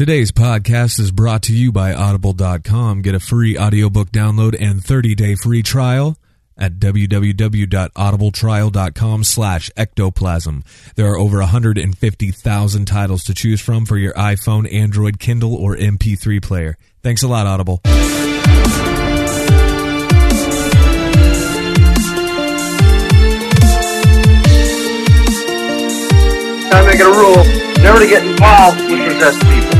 Today's podcast is brought to you by Audible.com. Get a free audiobook download and 30-day free trial at www.audibletrial.com slash ectoplasm. There are over 150,000 titles to choose from for your iPhone, Android, Kindle, or MP3 player. Thanks a lot, Audible. I make a rule never to get involved with possessed people.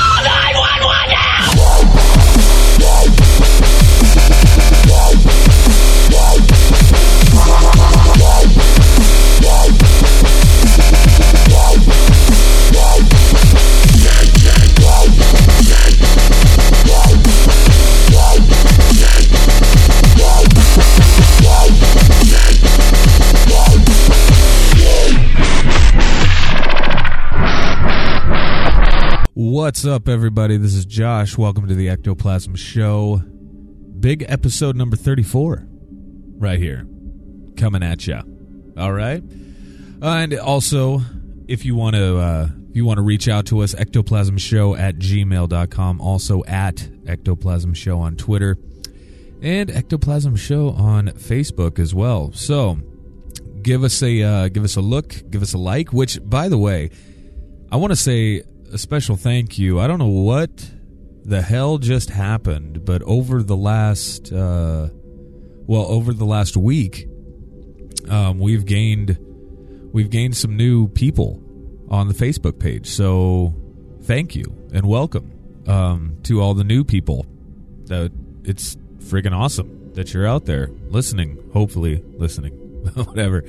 What's up, everybody? This is Josh. Welcome to the Ectoplasm Show. Big episode number 34 right here coming at you. All right. And also, if you want to uh, if you want to reach out to us, ectoplasmshow at gmail.com. Also at Ectoplasm Show on Twitter and Ectoplasm Show on Facebook as well. So give us a uh, give us a look, give us a like. Which, by the way, I want to say a special thank you. I don't know what the hell just happened, but over the last, uh, well, over the last week, um, we've gained we've gained some new people on the Facebook page. So thank you and welcome um, to all the new people. That it's friggin' awesome that you're out there listening. Hopefully, listening, whatever.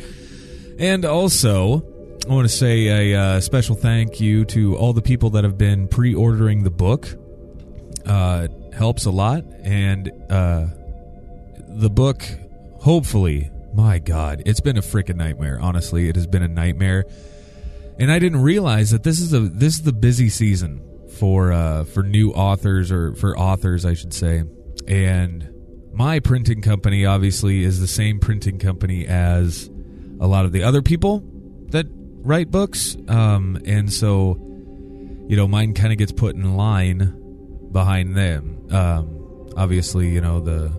And also, I want to say a uh, special thank you to all the people that have been pre-ordering the book. Uh, it helps a lot, and uh, the book, hopefully, my God, it's been a freaking nightmare. Honestly, it has been a nightmare, and I didn't realize that this is a this is the busy season for uh, for new authors or for authors, I should say, and my printing company obviously is the same printing company as a lot of the other people that write books um, and so you know mine kind of gets put in line behind them. Um, obviously you know the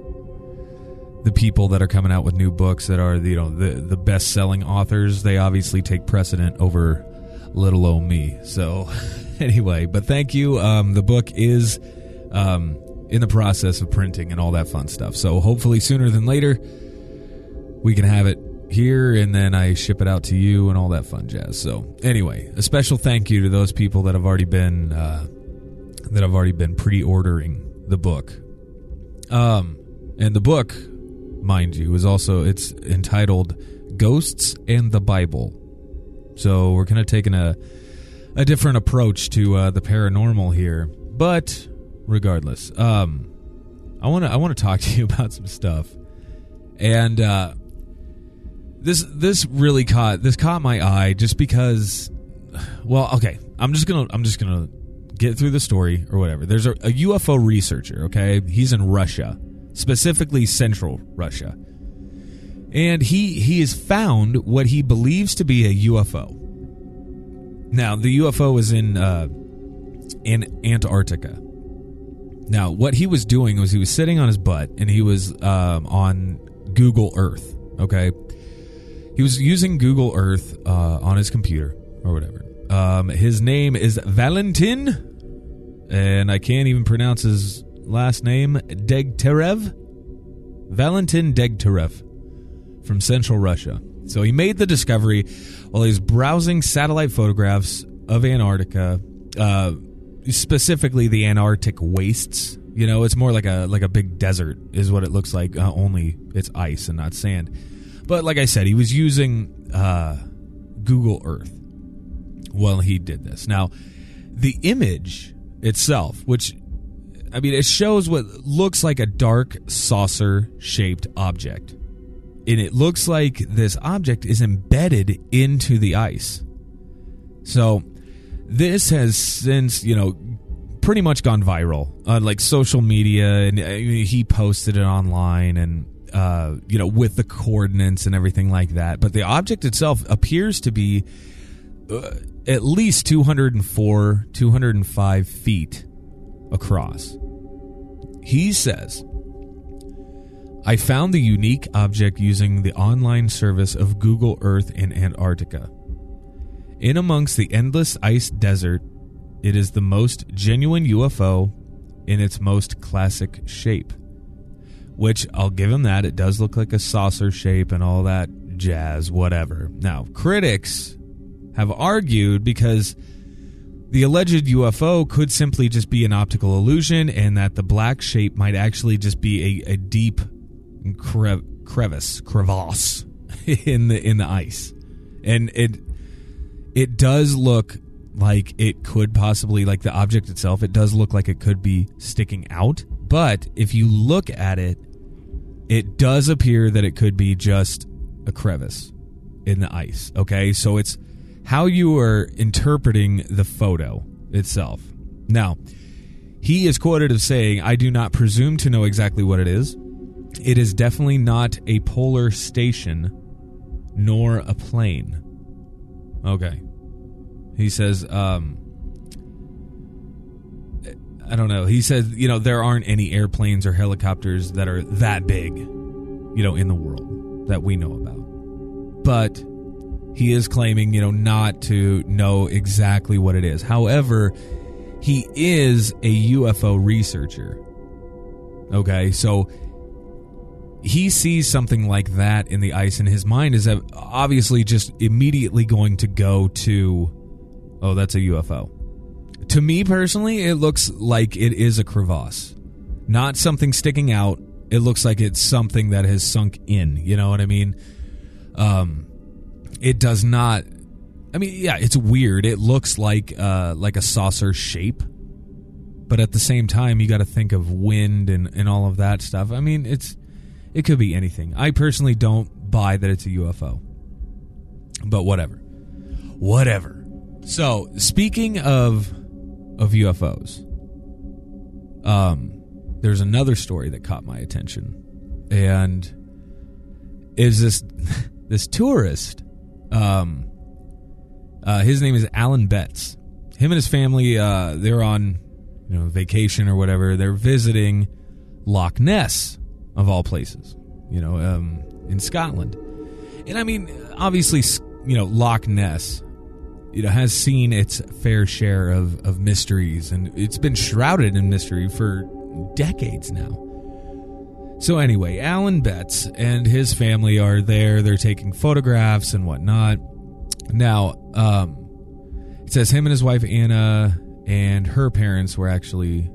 the people that are coming out with new books that are you know the the best selling authors they obviously take precedent over little old me. So anyway but thank you. Um, the book is um, in the process of printing and all that fun stuff. So hopefully sooner than later we can have it here and then I ship it out to you and all that fun jazz. So anyway, a special thank you to those people that have already been uh, that have already been pre-ordering the book. Um, and the book, mind you, is also it's entitled "Ghosts and the Bible." So we're kind of taking a a different approach to uh, the paranormal here, but regardless, um, I want to I want to talk to you about some stuff, and. Uh, this this really caught this caught my eye just because well okay i'm just gonna i'm just gonna get through the story or whatever. There's a, a ufo researcher okay? He's in russia specifically central russia. And he he has found what he believes to be a ufo now the ufo is in uh in antarctica. Now what he was doing was he was sitting on his butt and he was um on google earth okay he was using Google Earth uh, on his computer or whatever. Um, his name is Valentin, and I can't even pronounce his last name. Degterev, Valentin Degterev, from Central Russia. So he made the discovery while he was browsing satellite photographs of Antarctica, uh, specifically the Antarctic wastes. You know, it's more like a like a big desert, is what it looks like. Uh, only it's ice and not sand. But like I said, he was using uh, Google Earth while he did this. Now, the image itself, which I mean, it shows what looks like a dark saucer shaped object. And it looks like this object is embedded into the ice. So this has since you know pretty much gone viral on like social media, and uh, he posted it online, and uh, you know with the coordinates and everything like that. But the object itself appears to be uh, at least 204, 205 feet across. He says. I found the unique object using the online service of Google Earth in Antarctica. In amongst the endless ice desert, it is the most genuine UFO in its most classic shape. Which I'll give him that. It does look like a saucer shape and all that jazz, whatever. Now, critics have argued because the alleged UFO could simply just be an optical illusion and that the black shape might actually just be a, a deep crev- crevice, crevasse in the in the ice. And it it does look like it could possibly like the object itself it does look like it could be sticking out but if you look at it it does appear that it could be just a crevice in the ice okay? So it's how you are interpreting the photo itself. Now he is quoted as saying i do not presume to know exactly what it is. It is definitely not a polar station nor a plane. Okay. He says, um, I don't know. He says, you know, there aren't any airplanes or helicopters that are that big, you know, in the world that we know about. But he is claiming, you know, not to know exactly what it is. However, he is a UFO researcher. Okay, so he sees something like that in the ice, and his mind is obviously just immediately going to go to oh, that's a UFO. To me personally, it looks like it is a crevasse, not something sticking out. It looks like it's something that has sunk in. You know what I mean? Um, it does not. I mean, yeah, it's weird. It looks like uh, like a saucer shape, but at the same time, you got to think of wind and and all of that stuff. I mean, it's it could be anything. I personally don't buy that it's a UFO, but whatever, whatever. So, speaking of of UFOs, um, there's another story that caught my attention, and is this this tourist? Um, uh, his name is Alan Betts. Him and his family, uh, they're on you know vacation or whatever. They're visiting Loch Ness of all places, you know, um, in Scotland. And I mean, obviously, you know, Loch Ness you know has seen its fair share of, of mysteries and it's been shrouded in mystery for decades now. So anyway alan betts and his family are there. They're taking photographs and whatnot. Now um, it says him and his wife anna and her parents were actually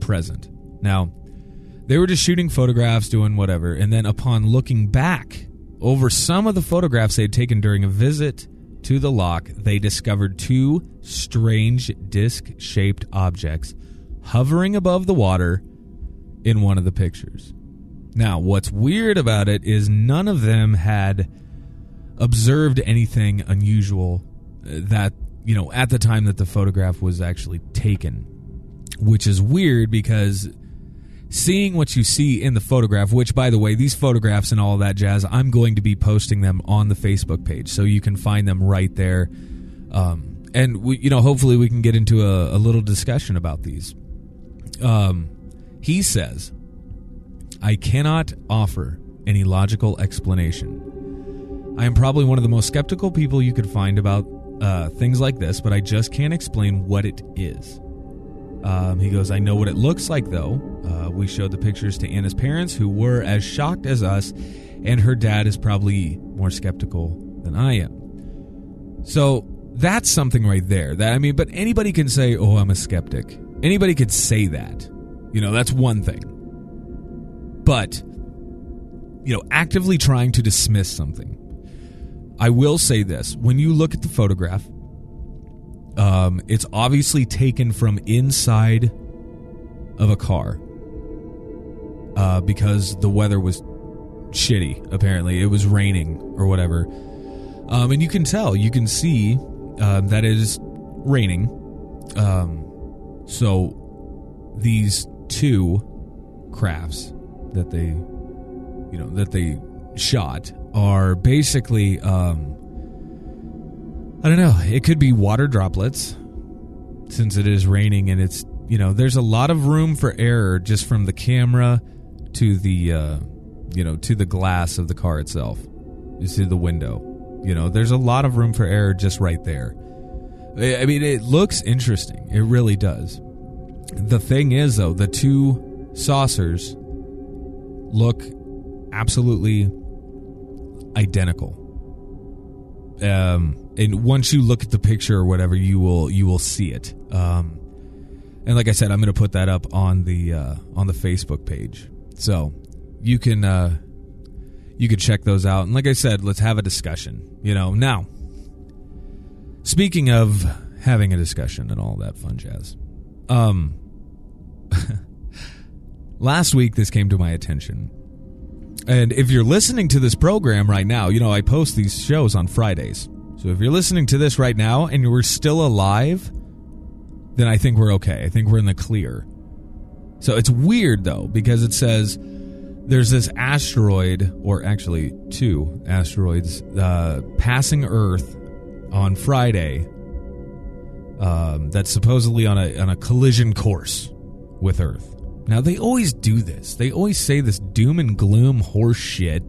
present. Now they were just shooting photographs doing whatever and then upon looking back over some of the photographs they had taken during a visit to the Loch, they discovered two strange disc shaped objects hovering above the water in one of the pictures. Now, what's weird about it is none of them had observed anything unusual uh, that, you know, at the time that the photograph was actually taken. Which is weird because seeing what you see in the photograph, which, by the way, these photographs and all that jazz, I'm going to be posting them on the Facebook page, so you can find them right there. Um, and we, you know, hopefully, we can get into a, a little discussion about these. Um, he says, "I cannot offer any logical explanation. I am probably one of the most skeptical people you could find about uh, things like this, but I just can't explain what it is." Um, he goes, I know what it looks like, though. Uh, we showed the pictures to Anna's parents, who were as shocked as us, and her dad is probably more skeptical than I am. So that's something right there. That I mean, but anybody can say, "Oh, I'm a skeptic." Anybody could say that. You know, that's one thing. But you know, actively trying to dismiss something. I will say this: when you look at the photograph, um, it's obviously taken from inside of a car uh, because the weather was shitty. Apparently, it was raining or whatever, um, and you can tell, you can see uh, that it is raining. Um, so these two crafts that they, you know, that they shot are basically, um, I don't know. It could be water droplets, since it is raining and it's you know there's a lot of room for error just from the camera to the uh, you know to the glass of the car itself, to the window. You know, there's a lot of room for error just right there. I mean, it looks interesting. It really does. The thing is, though, the two saucers look absolutely identical. Um, and once you look at the picture or whatever, you will you will see it. Um, and like I said, I'm going to put that up on the uh, on the Facebook page, so you can uh, you can check those out. And like I said, let's have a discussion. You know, now speaking of having a discussion and all that fun jazz, um, last week this came to my attention. And if you're listening to this program right now, you know, I post these shows on Fridays. So if you're listening to this right now and you're still alive, then I think we're okay. I think we're in the clear. So it's weird though, because it says there's this asteroid, or actually two asteroids, uh, passing Earth on Friday um, that's supposedly on a, on a collision course with Earth. Now, they always do this. They always say this doom and gloom horse shit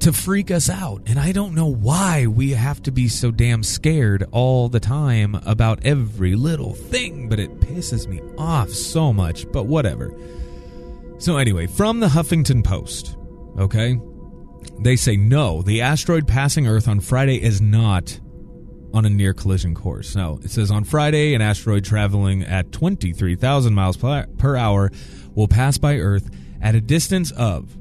to freak us out. And I don't know why we have to be so damn scared all the time about every little thing, but it pisses me off so much. But whatever. So, anyway, from the Huffington Post, okay? They say no, the asteroid passing Earth on Friday is not on a near collision course. No, it says on Friday, an asteroid traveling at 23,000 miles per hour will pass by Earth at a distance of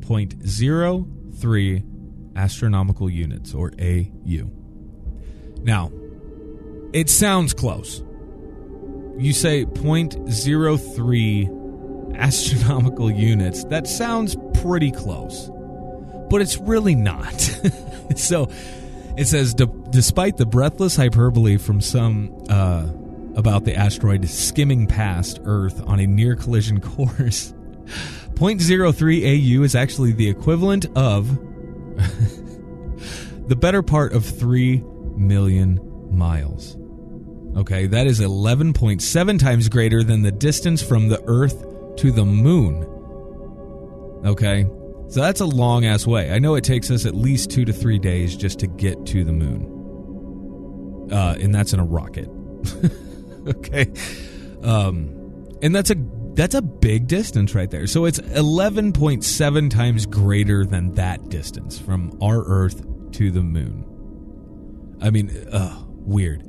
0.03 astronomical units, or AU. Now, it sounds close. You say 0.03 astronomical units. That sounds pretty close, but it's really not. so, it says, despite the breathless hyperbole from some uh, about the asteroid skimming past Earth on a near collision course, 0.03 AU is actually the equivalent of the better part of 3 million miles. Okay, that is 11.7 times greater than the distance from the Earth to the moon. Okay, so that's a long ass way. I know it takes us at least two to three days just to get to the moon. Uh, and that's in a rocket. okay. Um, and that's a that's a big distance right there. So it's 11.7 times greater than that distance from our Earth to the moon. I mean, uh, weird.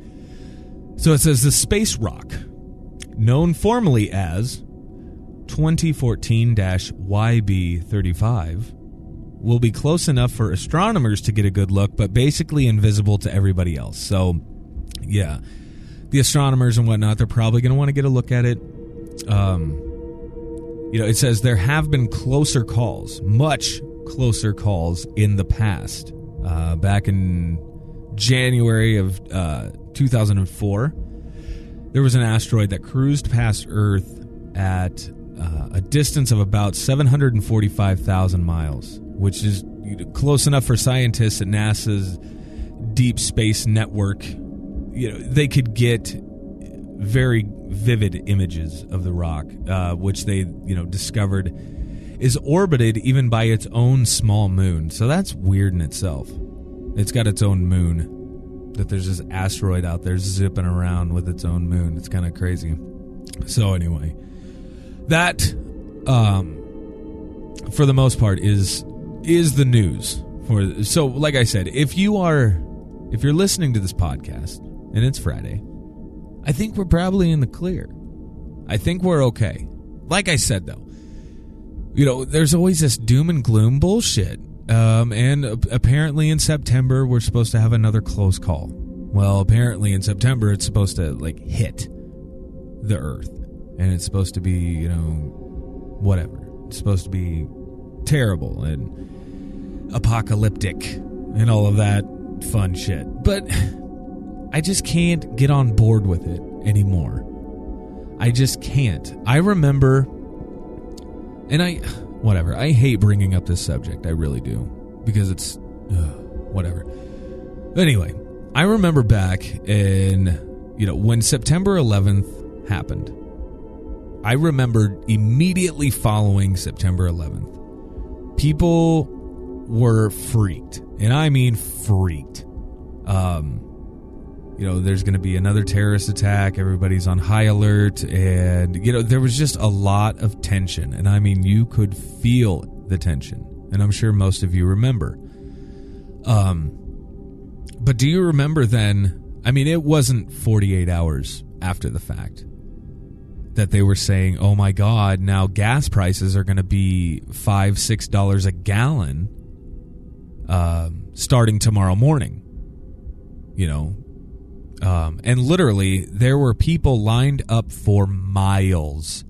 So it says the space rock, known formally as 2014 YB 35 will be close enough for astronomers to get a good look, but basically invisible to everybody else. So, yeah, the astronomers and whatnot, they're probably going to want to get a look at it. Um, you know, it says there have been closer calls, much closer calls in the past. Uh, back in January of uh, 2004, there was an asteroid that cruised past Earth at uh, a distance of about 745,000 miles, which is close enough for scientists at NASA's Deep Space Network. You know, they could get very vivid images of the rock, uh, which they you know discovered is orbited even by its own small moon. So that's weird in itself. It's got its own moon. That there's this asteroid out there zipping around with its own moon. It's kind of crazy. So anyway, that um, for the most part is is the news for so like I said, if you are if you're listening to this podcast and it's Friday, I think we're probably in the clear. I think we're okay. Like I said though, you know, there's always this doom and gloom bullshit. Um, and apparently in September we're supposed to have another close call. Well, apparently in September it's supposed to like hit the earth and it's supposed to be, you know, whatever. It's supposed to be terrible and apocalyptic and all of that fun shit. But I just can't get on board with it anymore. I just can't. I remember, and I, whatever. I hate bringing up this subject. I really do because it's ugh, whatever. Anyway, I remember back in you know when September 11th happened. I remember immediately following September 11th, people were freaked, and I mean freaked. Um, you know, there's going to be another terrorist attack. Everybody's on high alert. And, you know, there was just a lot of tension. And I mean, you could feel the tension. And I'm sure most of you remember. Um, but do you remember then? I mean, it wasn't 48 hours after the fact that they were saying, oh my God, now gas prices are going to be five, six dollars a gallon um, starting tomorrow morning. You know, um, and literally, there were people lined up for miles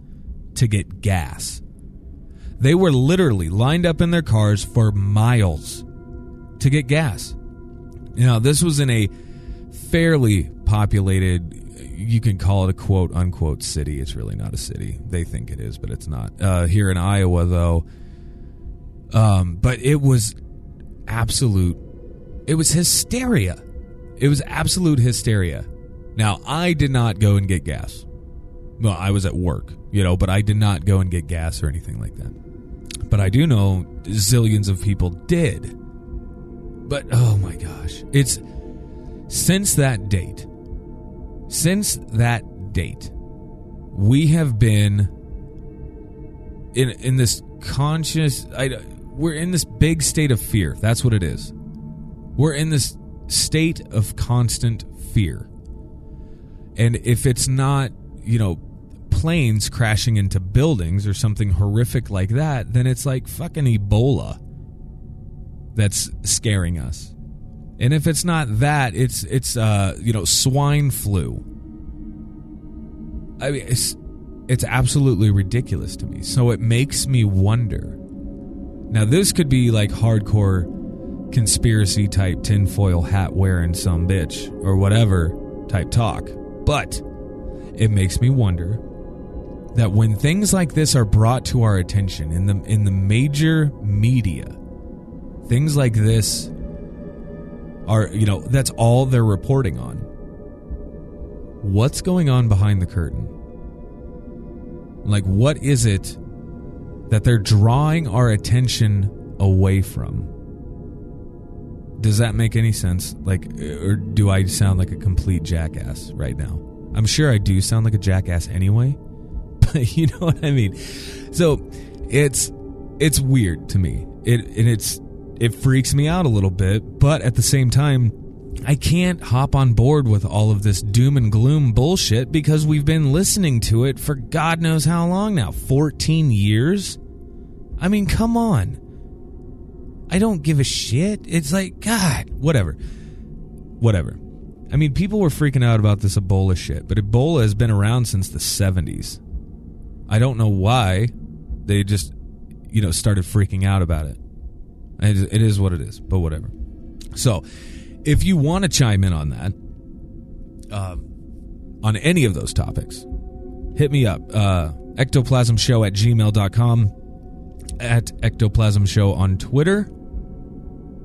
to get gas. They were literally lined up in their cars for miles to get gas. Now, this was in a fairly populated, you can call it a quote unquote city. It's really not a city. They think it is, but it's not. Uh, here in Iowa, though, um, but it was absolute, it was hysteria it was absolute hysteria. Now, I did not go and get gas. Well, I was at work, you know, but I did not go and get gas or anything like that. But I do know zillions of people did. But oh my gosh, it's since that date, since that date, we have been in in this conscious. I, we're in this big state of fear. That's what it is. We're in this state of constant fear. And if it's not, you know, planes crashing into buildings or something horrific like that, then it's like fucking Ebola that's scaring us. And if it's not that, it's it's uh, you know, swine flu. I mean, it's it's absolutely ridiculous to me. So it makes me wonder. Now this could be like hardcore conspiracy type tinfoil hat wearing some bitch or whatever type talk. But it makes me wonder that when things like this are brought to our attention in the in the major media, things like this are, you know, that's all they're reporting on. What's going on behind the curtain? Like what is it that they're drawing our attention away from? Does that make any sense? Like, or do I sound like a complete jackass right now? I'm sure I do sound like a jackass anyway, but you know what I mean. So it's it's weird to me. It and it's it freaks me out a little bit, but at the same time, I can't hop on board with all of this doom and gloom bullshit because we've been listening to it for God knows how long now 14 years? I mean, come on. I don't give a shit. It's like, God, whatever. Whatever. I mean, people were freaking out about this Ebola shit, but Ebola has been around since the 70s. I don't know why they just, you know, started freaking out about it. It is what it is, but whatever. So, if you want to chime in on that, uh, on any of those topics, hit me up. Uh, ectoplasmshow at gmail.com, at ectoplasm show on Twitter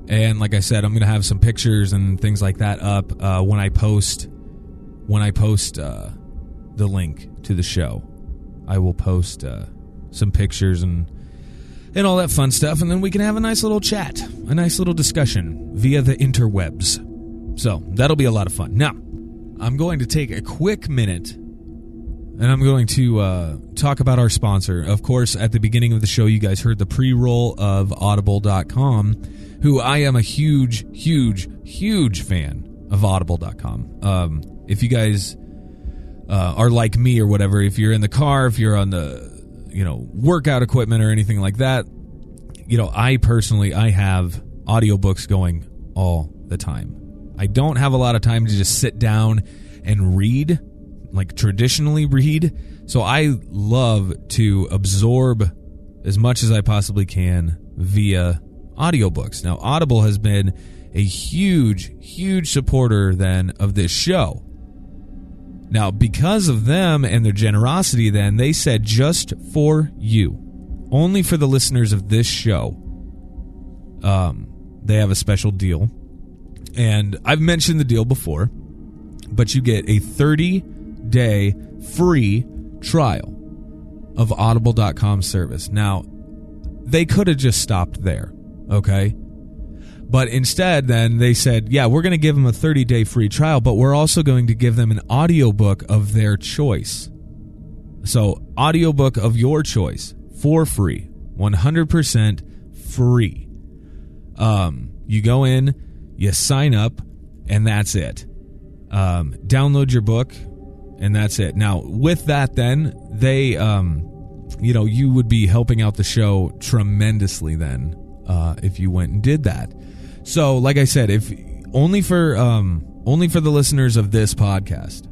and like I said, I'm gonna have some pictures and things like that up uh, when I post when I post uh, the link to the show. I will post uh, some pictures and and all that fun stuff, and then we can have a nice little chat, a nice little discussion via the interwebs. So that'll be a lot of fun. Now, I'm going to take a quick minute and I'm going to uh, talk about our sponsor. Of course, at the beginning of the show, you guys heard the pre roll of Audible.com who I am a huge, huge, huge fan of Audible.com. Um, if you guys uh, are like me or whatever, if you're in the car, if you're on the you know workout equipment or anything like that, you know, I personally I have audiobooks going all the time. I don't have a lot of time to just sit down and read, like traditionally read. So I love to absorb as much as I possibly can via audiobooks. Now, Audible has been a huge, huge supporter then of this show. Now, because of them and their generosity, then they said just for you, only for the listeners of this show, um, they have a special deal. And I've mentioned the deal before, but you get a 30 day free trial of audible.com service. Now, they could have just stopped there, okay? But instead, then they said, yeah, we're going to give them a 30 day free trial, but we're also going to give them an audiobook of their choice. So, audiobook of your choice for free, 100% free. Um, you go in, you sign up, and that's it. Um, download your book, and that's it. Now, with that, then they, um, you know, you would be helping out the show tremendously then uh, if you went and did that. So, like I said, if only for um, only for the listeners of this podcast,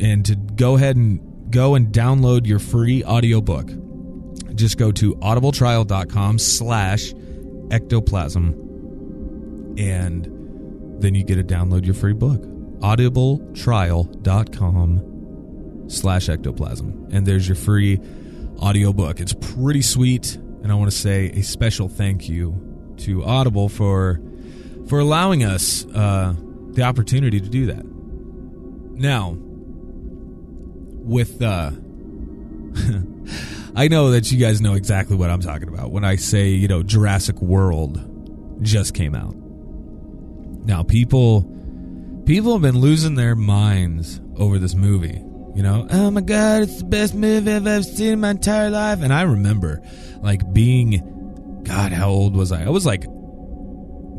and to go ahead and go and download your free audiobook, just go to audibletrial.com slash ectoplasm and then you get to download your free book audibletrial.com slash ectoplasm. And there's your free audiobook. It's pretty sweet and i want to say a special thank you to audible for for allowing us uh, the opportunity to do that now with uh I know that you guys know exactly what I'm talking about when I say, you know, Jurassic World just came out. Now, people people have been losing their minds over this movie. You know, oh my god, it's the best movie I've ever seen in my entire life. And I remember like being God, how old was I? I was like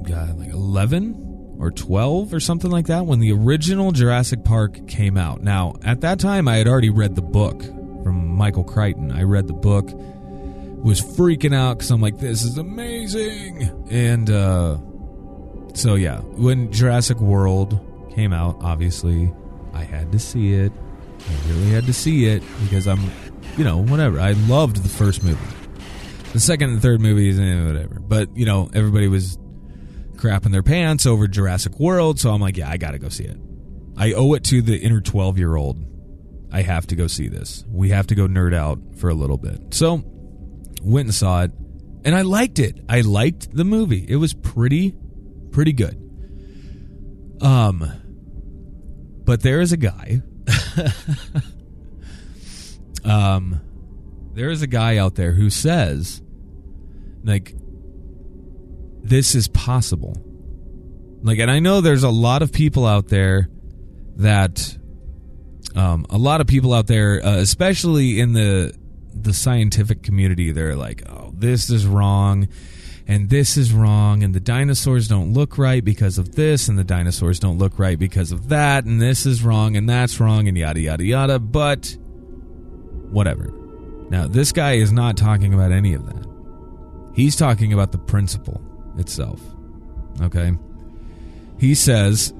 God, like 11 or 12 or something like that when the original Jurassic Park came out. Now, at that time I had already read the book from Michael Crichton. I read the book, was freaking out because I'm like, this is amazing. And uh, so, yeah, when Jurassic World came out, obviously, I had to see it. I really had to see it because I'm, you know, whatever. I loved the first movie. The second and third movies, eh, whatever. But, you know, everybody was crapping their pants over Jurassic World, so I'm like, yeah, I gotta go see it. I owe it to the inner 12 year old I have to go see this. We have to go nerd out for a little bit. So, went and saw it, and I liked it. I liked the movie. It was pretty, pretty good. Um, but there is a guy. um, there is a guy out there who says, like, this is possible. Like, and I know there's a lot of people out there that um, a lot of people out there, uh, especially in the the scientific community, they're like, "Oh, this is wrong." And this is wrong, and the dinosaurs don't look right because of this, and the dinosaurs don't look right because of that, and this is wrong, and that's wrong, and yada, yada, yada. But whatever. Now, this guy is not talking about any of that. He's talking about the principle itself. Okay? He says,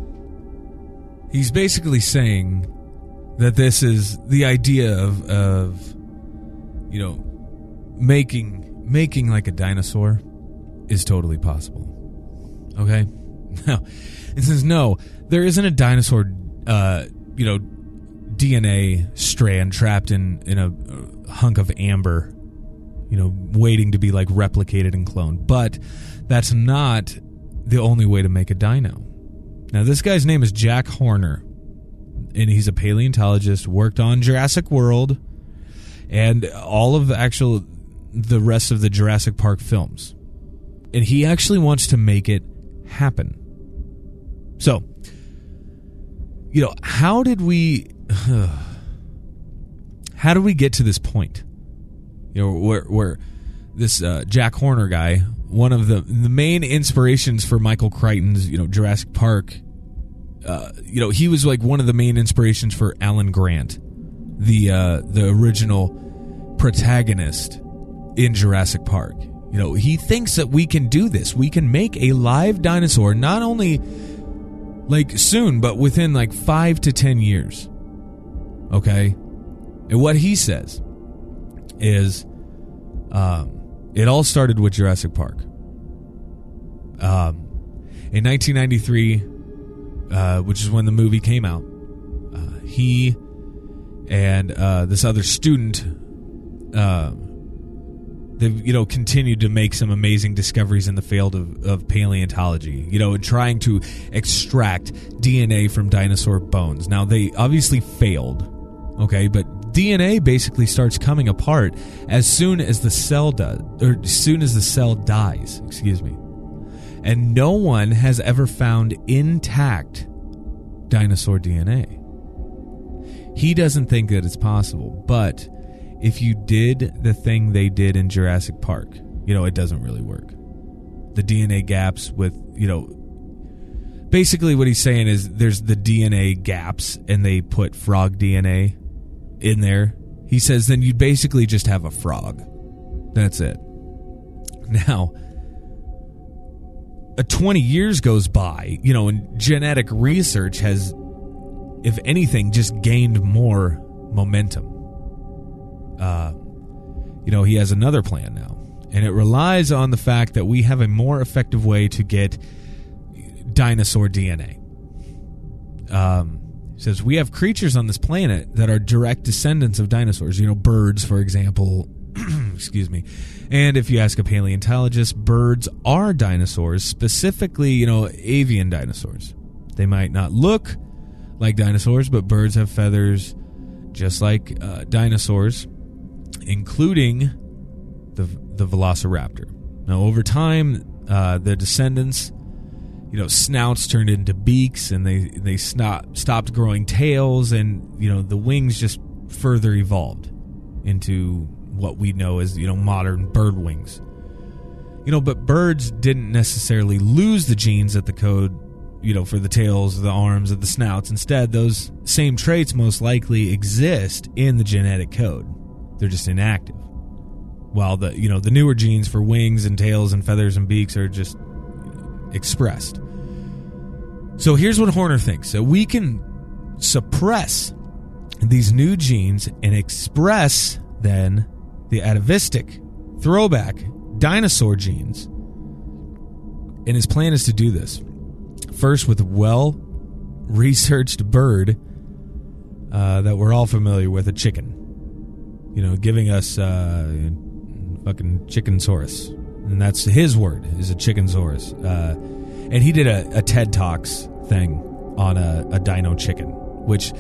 he's basically saying that this is the idea of of you know making making like a dinosaur is totally possible. Okay? Now, it says no, there isn't a dinosaur uh you know DNA strand trapped in in a hunk of amber you know waiting to be like replicated and cloned. But that's not the only way to make a dino. Now this guy's name is Jack Horner and he's a paleontologist. Worked on Jurassic World and all of the actual the rest of the Jurassic Park films, and he actually wants to make it happen. So, you know, how did we? how do we get to this point? You know, where where this uh, Jack Horner guy, one of the the main inspirations for Michael Crichton's, you know, Jurassic Park uh, you know, he was like one of the main inspirations for Alan Grant, the uh, the original protagonist in Jurassic Park. You know, he thinks that we can do this. We can make a live dinosaur not only like soon, but within like five to ten years. Okay, and what he says is, um, it all started with Jurassic Park. Um, In 1993, uh, which is when the movie came out, uh, he and uh, this other student, uh, they've you know continued to make some amazing discoveries in the field of, of paleontology. You know, trying to extract DNA from dinosaur bones. Now they obviously failed, okay, but DNA basically starts coming apart as soon as the cell does, or as soon as the cell dies. Excuse me. And no one has ever found intact dinosaur DNA. He doesn't think that it's possible, but if you did the thing they did in Jurassic Park, you know, it doesn't really work. The DNA gaps with, you know, basically what he's saying is there's the DNA gaps and they put frog DNA in there. He says then you'd basically just have a frog. That's it. Now, a 20 years goes by, you know, and genetic research has if anything, just gained more momentum. Uh, you know, he has another plan now, and it relies on the fact that we have a more effective way to get dinosaur DNA. Um, says we have creatures on this planet that are direct descendants of dinosaurs. You know, birds, for example. excuse me. And if you ask a paleontologist, birds are dinosaurs, specifically, you know, avian dinosaurs. They might not look like dinosaurs, but birds have feathers just like uh, dinosaurs, including the the Velociraptor. Now, over time, uh, the descendants, you know, snouts turned into beaks, and they they stop, stopped growing tails, and you know, the wings just further evolved into what we know as you know modern bird wings. You know, but birds didn't necessarily lose the genes at the code you know, for the tails, the arms, of the snouts. Instead, those same traits most likely exist in the genetic code. They're just inactive. While the you know the newer genes for wings and tails and feathers and beaks are just expressed. So here's what Horner thinks: so we can suppress these new genes and express then the atavistic throwback dinosaur genes. And his plan is to do this first with well researched bird uh, that we're all familiar with a chicken. You know, giving us uh, fucking chickensaurus. And that's his word, is a chickensaurus. Uh, and he did a, a TED Talks thing on a, a, dino chicken, which,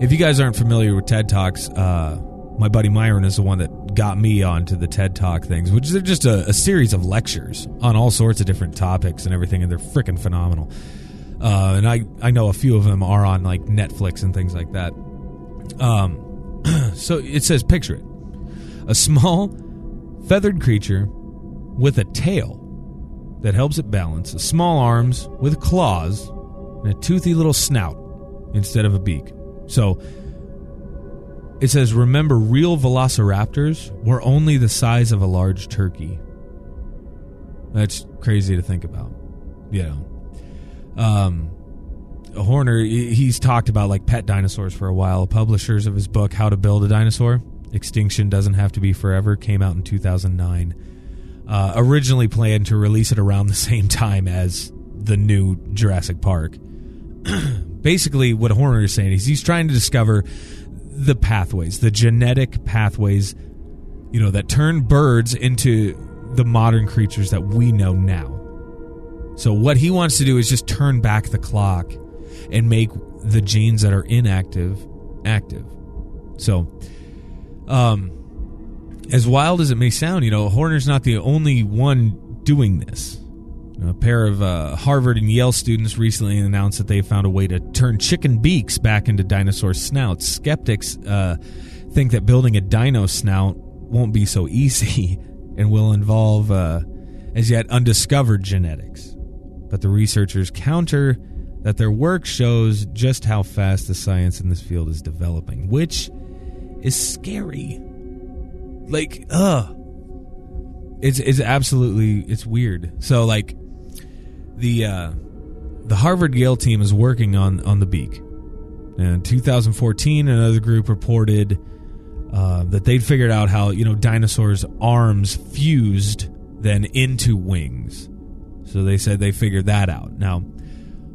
if you guys aren't familiar with TED Talks, uh, my buddy Myron is the one that got me onto the TED Talk things, which they're just a, a series of lectures on all sorts of different topics and everything, and they're freaking phenomenal. Uh, and I, I know a few of them are on like Netflix and things like that. Um, so it says, picture it a small feathered creature with a tail that helps it balance, small arms with claws, and a toothy little snout instead of a beak. So it says, remember, real velociraptors were only the size of a large turkey. That's crazy to think about. You know, um, Horner, he's talked about like pet dinosaurs for a while. Publishers of his book, How to Build a Dinosaur Extinction Doesn't Have to Be Forever, came out in 2009. Uh, originally planned to release it around the same time as the new Jurassic Park. Basically, what Horner is saying is he's trying to discover the pathways, the genetic pathways, you know, that turn birds into the modern creatures that we know now. So what he wants to do is just turn back the clock and make the genes that are inactive active. So um as wild as it may sound, you know, Horner's not the only one doing this. A pair of uh, Harvard and Yale students recently announced that they found a way to turn chicken beaks back into dinosaur snouts. Skeptics uh, think that building a dino snout won't be so easy and will involve uh, as yet undiscovered genetics but the researchers counter that their work shows just how fast the science in this field is developing, which is scary. Like, ugh. It's it's absolutely it's weird. So like the uh the Harvard Yale team is working on on the beak. And in 2014 another group reported uh, that they'd figured out how, you know, dinosaurs' arms fused then into wings So they said they figured that out. Now,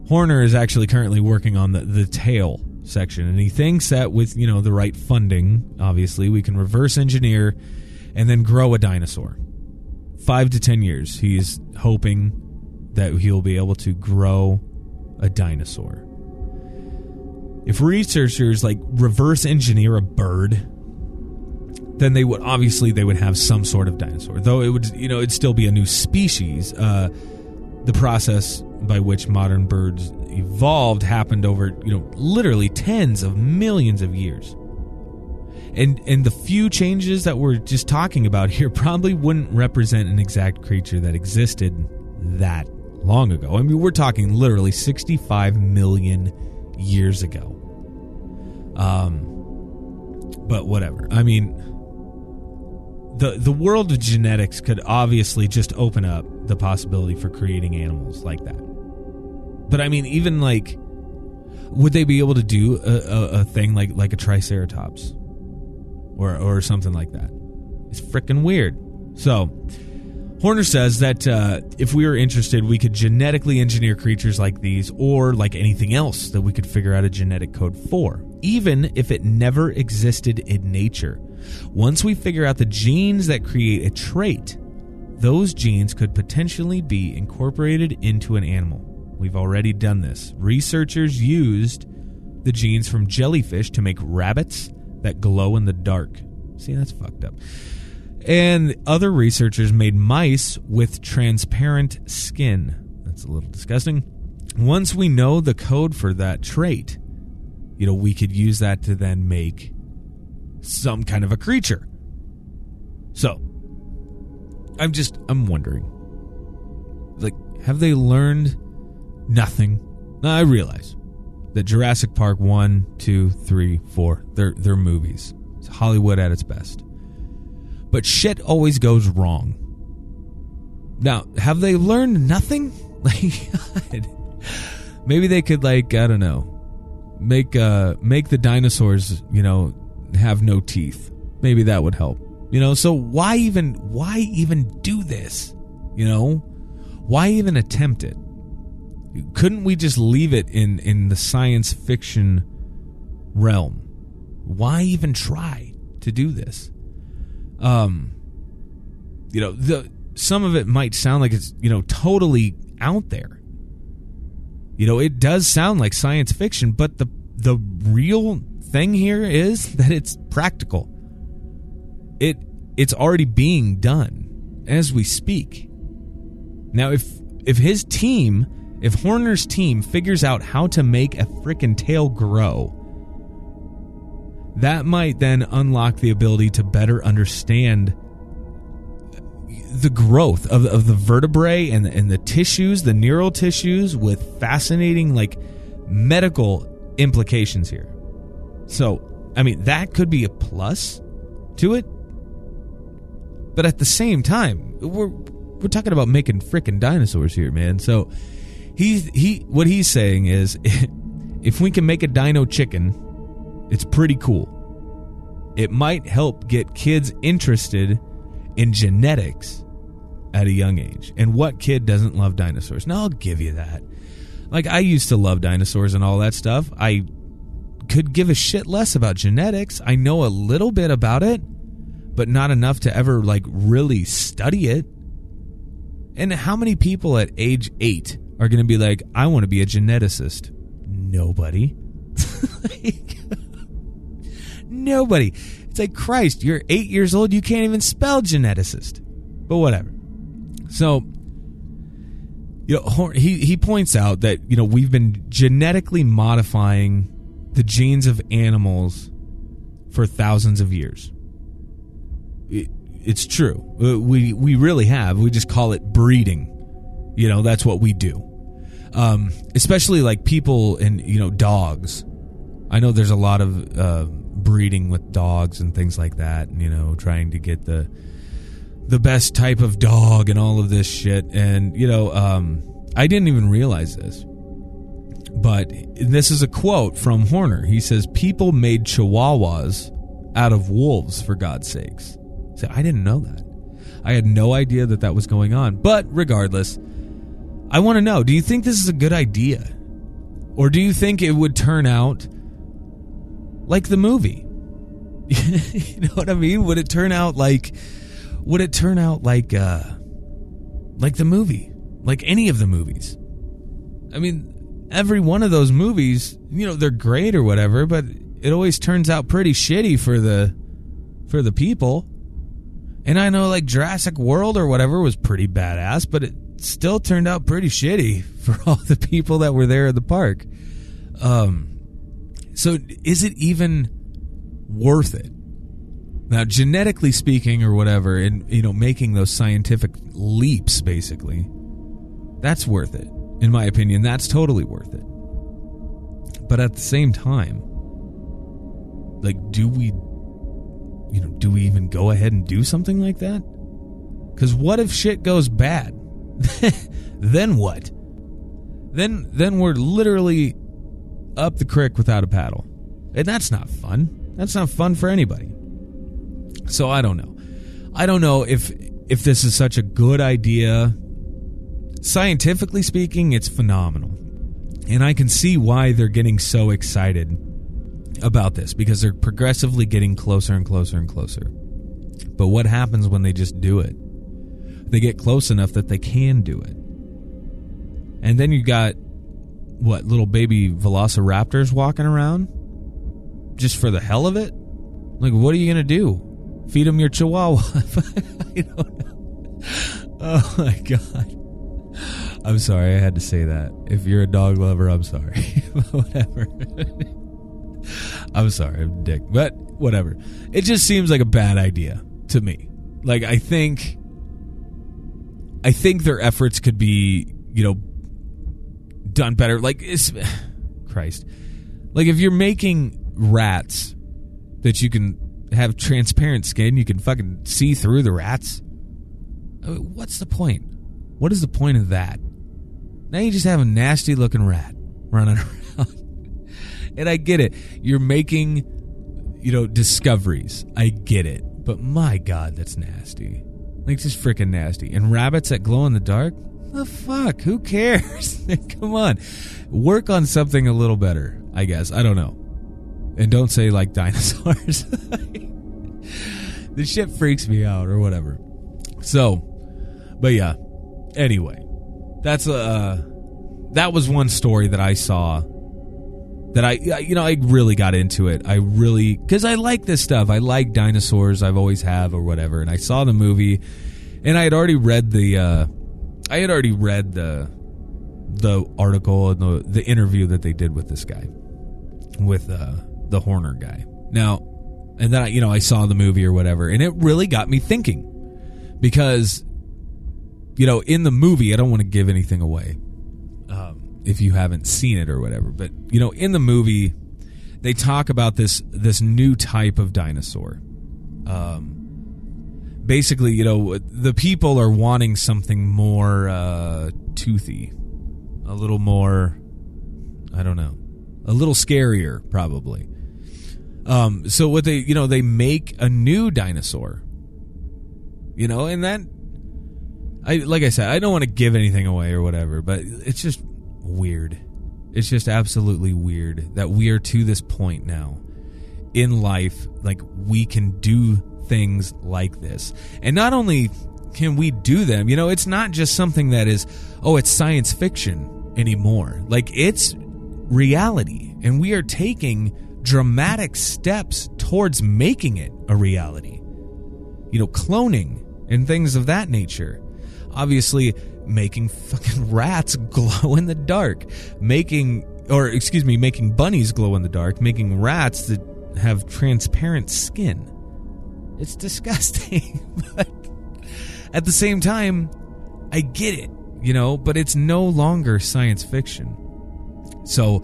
Horner is actually currently working on the, the tail section, and he thinks that with you know the right funding, obviously, we can reverse engineer and then grow a dinosaur. Five to ten years, he's hoping that he'll be able to grow a dinosaur. If researchers like reverse engineer a bird, then they would obviously they would have some sort of dinosaur. Though it would you know it'd still be a new species. Uh, the process by which modern birds evolved happened over you know literally tens of millions of years. And and the few changes that we're just talking about here probably wouldn't represent an exact creature that existed that long ago. I mean, we're talking literally 65 million years ago. Um, but whatever. I mean, the the world of genetics could obviously just open up the possibility for creating animals like that. But I mean, even like, would they be able to do a, a, a thing like like a triceratops, or or something like that? It's freaking weird. So, Horner says that uh, if we were interested, we could genetically engineer creatures like these or like anything else that we could figure out a genetic code for, even if it never existed in nature. Once we figure out the genes that create a trait, those genes could potentially be incorporated into an animal. We've already done this. Researchers used the genes from jellyfish to make rabbits that glow in the dark. See, that's fucked up. And other researchers made mice with transparent skin. That's a little disgusting. Once we know the code for that trait, you know, we could use that to then make some kind of a creature. So, I'm just I'm wondering. Like have they learned nothing? Now, I realize that Jurassic Park 1, 2, 3, 4, they're they're movies. It's Hollywood at its best. But shit always goes wrong. Now, have they learned nothing? Like maybe they could like, I don't know, make uh make the dinosaurs, you know, have no teeth. Maybe that would help. You know, so why even why even do this? You know? Why even attempt it? Couldn't we just leave it in in the science fiction realm? Why even try to do this? Um you know, the some of it might sound like it's, you know, totally out there. You know, it does sound like science fiction, but the the real thing here is that it's practical. It it's already being done as we speak. Now if if his team, if Horner's team figures out how to make a freaking tail grow, that might then unlock the ability to better understand the growth of, of the vertebrae and, and the tissues, the neural tissues, with fascinating like medical implications here. So, I mean, that could be a plus to it. But at the same time, we're we're talking about making freaking dinosaurs here, man. So he's he what he's saying is if we can make a dino chicken, it's pretty cool. It might help get kids interested in genetics at a young age. And what kid doesn't love dinosaurs? Now I'll give you that. Like I used to love dinosaurs and all that stuff. I could give a shit less about genetics. I know a little bit about it, but not enough to ever like really study it. And how many people at age 8 are going to be like, "I want to be a geneticist?" Nobody. like, nobody. It's like Christ, you're 8 years old, you can't even spell geneticist. But whatever. So, you know, he he points out that you know we've been genetically modifying the genes of animals for thousands of years. It, it's true. Uh, we we really have. We just call it breeding. You know, that's what we do. Um, especially like people and you know dogs. I know there's a lot of uh, breeding with dogs and things like that. and You know, trying to get the the best type of dog and all of this shit. And, you know, um, I didn't even realize this. But this is a quote from Horner. He says, People made chihuahuas out of wolves, for God's sakes. So I didn't know that. I had no idea that that was going on. But regardless, I want to know do you think this is a good idea? Or do you think it would turn out like the movie? you know what I mean? Would it turn out like would it turn out like uh like the movie? Like any of the movies? I mean, every one of those movies, you know, they're great or whatever, but it always turns out pretty shitty for the for the people. And I know like Jurassic World or whatever was pretty badass, but it still turned out pretty shitty for all the people that were there at the park. Um so is it even worth it? Now, genetically speaking, or whatever, and you know, making those scientific leaps, basically, that's worth it. In my opinion, that's totally worth it. But at the same time, like, do we, you know, do we even go ahead and do something like that? Because what if shit goes bad? Then what? Then, then we're literally up the creek without a paddle, and that's not fun. That's not fun for anybody. So I don't know. I don't know if if this is such a good idea. Scientifically speaking, it's phenomenal. And I can see why they're getting so excited about this because they're progressively getting closer and closer and closer. But what happens when they just do it? They get close enough that they can do it. And then you got what little baby velociraptors walking around just for the hell of it? Like what are you going to do? Feed them your chihuahua. I don't know. Oh my god. I'm sorry, I had to say that. If you're a dog lover, I'm sorry. whatever. I'm sorry, I'm dick. But whatever. It just seems like a bad idea to me. Like I think I think their efforts could be, you know, done better. Like it's Christ. Like if you're making rats that you can have transparent skin, you can fucking see through the rats. What's the point? What is the point of that? Now you just have a nasty looking rat running around. and I get it. You're making, you know, discoveries. I get it. But my God, that's nasty. Like, just freaking nasty. And rabbits that glow in the dark? The fuck? Who cares? Come on. Work on something a little better, I guess. I don't know. And don't say like dinosaurs. the shit freaks me out or whatever. So, but yeah. Anyway, that's uh that was one story that I saw that I you know I really got into it. I really cuz I like this stuff. I like dinosaurs. I've always have or whatever. And I saw the movie and I had already read the uh I had already read the the article and the the interview that they did with this guy with uh the Horner guy. Now, and then I, you know I saw the movie or whatever, and it really got me thinking because you know in the movie I don't want to give anything away if you haven't seen it or whatever, but you know in the movie they talk about this this new type of dinosaur. Um, basically, you know, the people are wanting something more uh, toothy, a little more, I don't know, a little scarier, probably. Um, so what they, you know, they make a new dinosaur, you know, and that, I like I said, I don't want to give anything away or whatever, but it's just weird. It's just absolutely weird that we are to this point now in life, like we can do things like this, and not only can we do them, you know, it's not just something that is, oh, it's science fiction anymore. Like it's reality, and we are taking dramatic steps towards making it a reality. You know, cloning and things of that nature. Obviously, making fucking rats glow in the dark, making, or excuse me, making bunnies glow in the dark, making rats that have transparent skin. It's disgusting. but at the same time, I get it, you know, but it's no longer science fiction. So,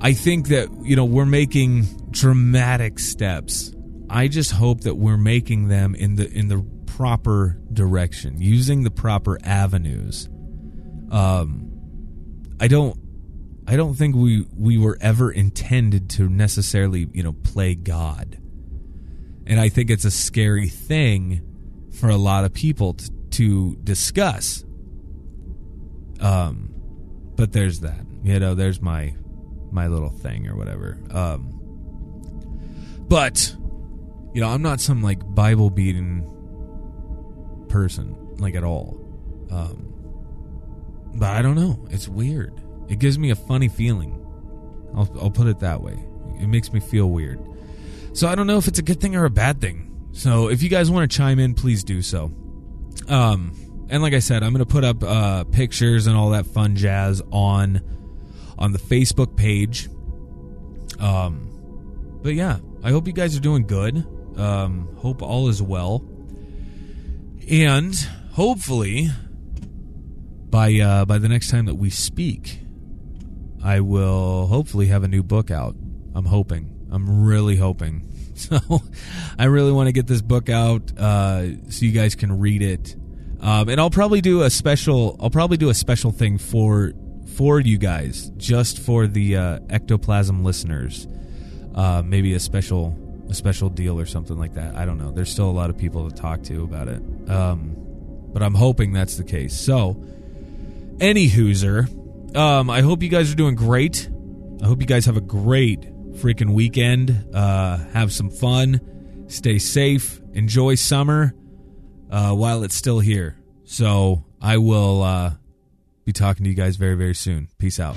I think that, you know, we're making dramatic steps. I just hope that we're making them in the in the proper direction, using the proper avenues. Um I don't I don't think we we were ever intended to necessarily, you know, play God. And I think it's a scary thing for a lot of people to, to discuss. Um, but there's that. You know, there's my my little thing or whatever. Um, but you know, I'm not some like Bible beating person like at all. Um, but I don't know. It's weird. It gives me a funny feeling. I'll, I'll put it that way. It makes me feel weird. So I don't know if it's a good thing or a bad thing. So if you guys want to chime in, please do so. Um, and like I said, I'm going to put up uh, pictures and all that fun jazz on on the Facebook page. Um, but yeah, I hope you guys are doing good. Um, hope all is well, and hopefully by uh, by the next time that we speak, I will hopefully have a new book out. I'm hoping. I'm really hoping. So I really want to get this book out uh, so you guys can read it. Um, and I'll probably do a special. I'll probably do a special thing for for you guys, just for the uh, ectoplasm listeners. Uh, maybe a special a special deal or something like that. I don't know. There's still a lot of people to talk to about it. Um, but I'm hoping that's the case. So, any hooser, um, I hope you guys are doing great. I hope you guys have a great freaking weekend. Uh, have some fun. Stay safe. Enjoy summer uh, while it's still here. So I will uh, be talking to you guys very, very soon. Peace out.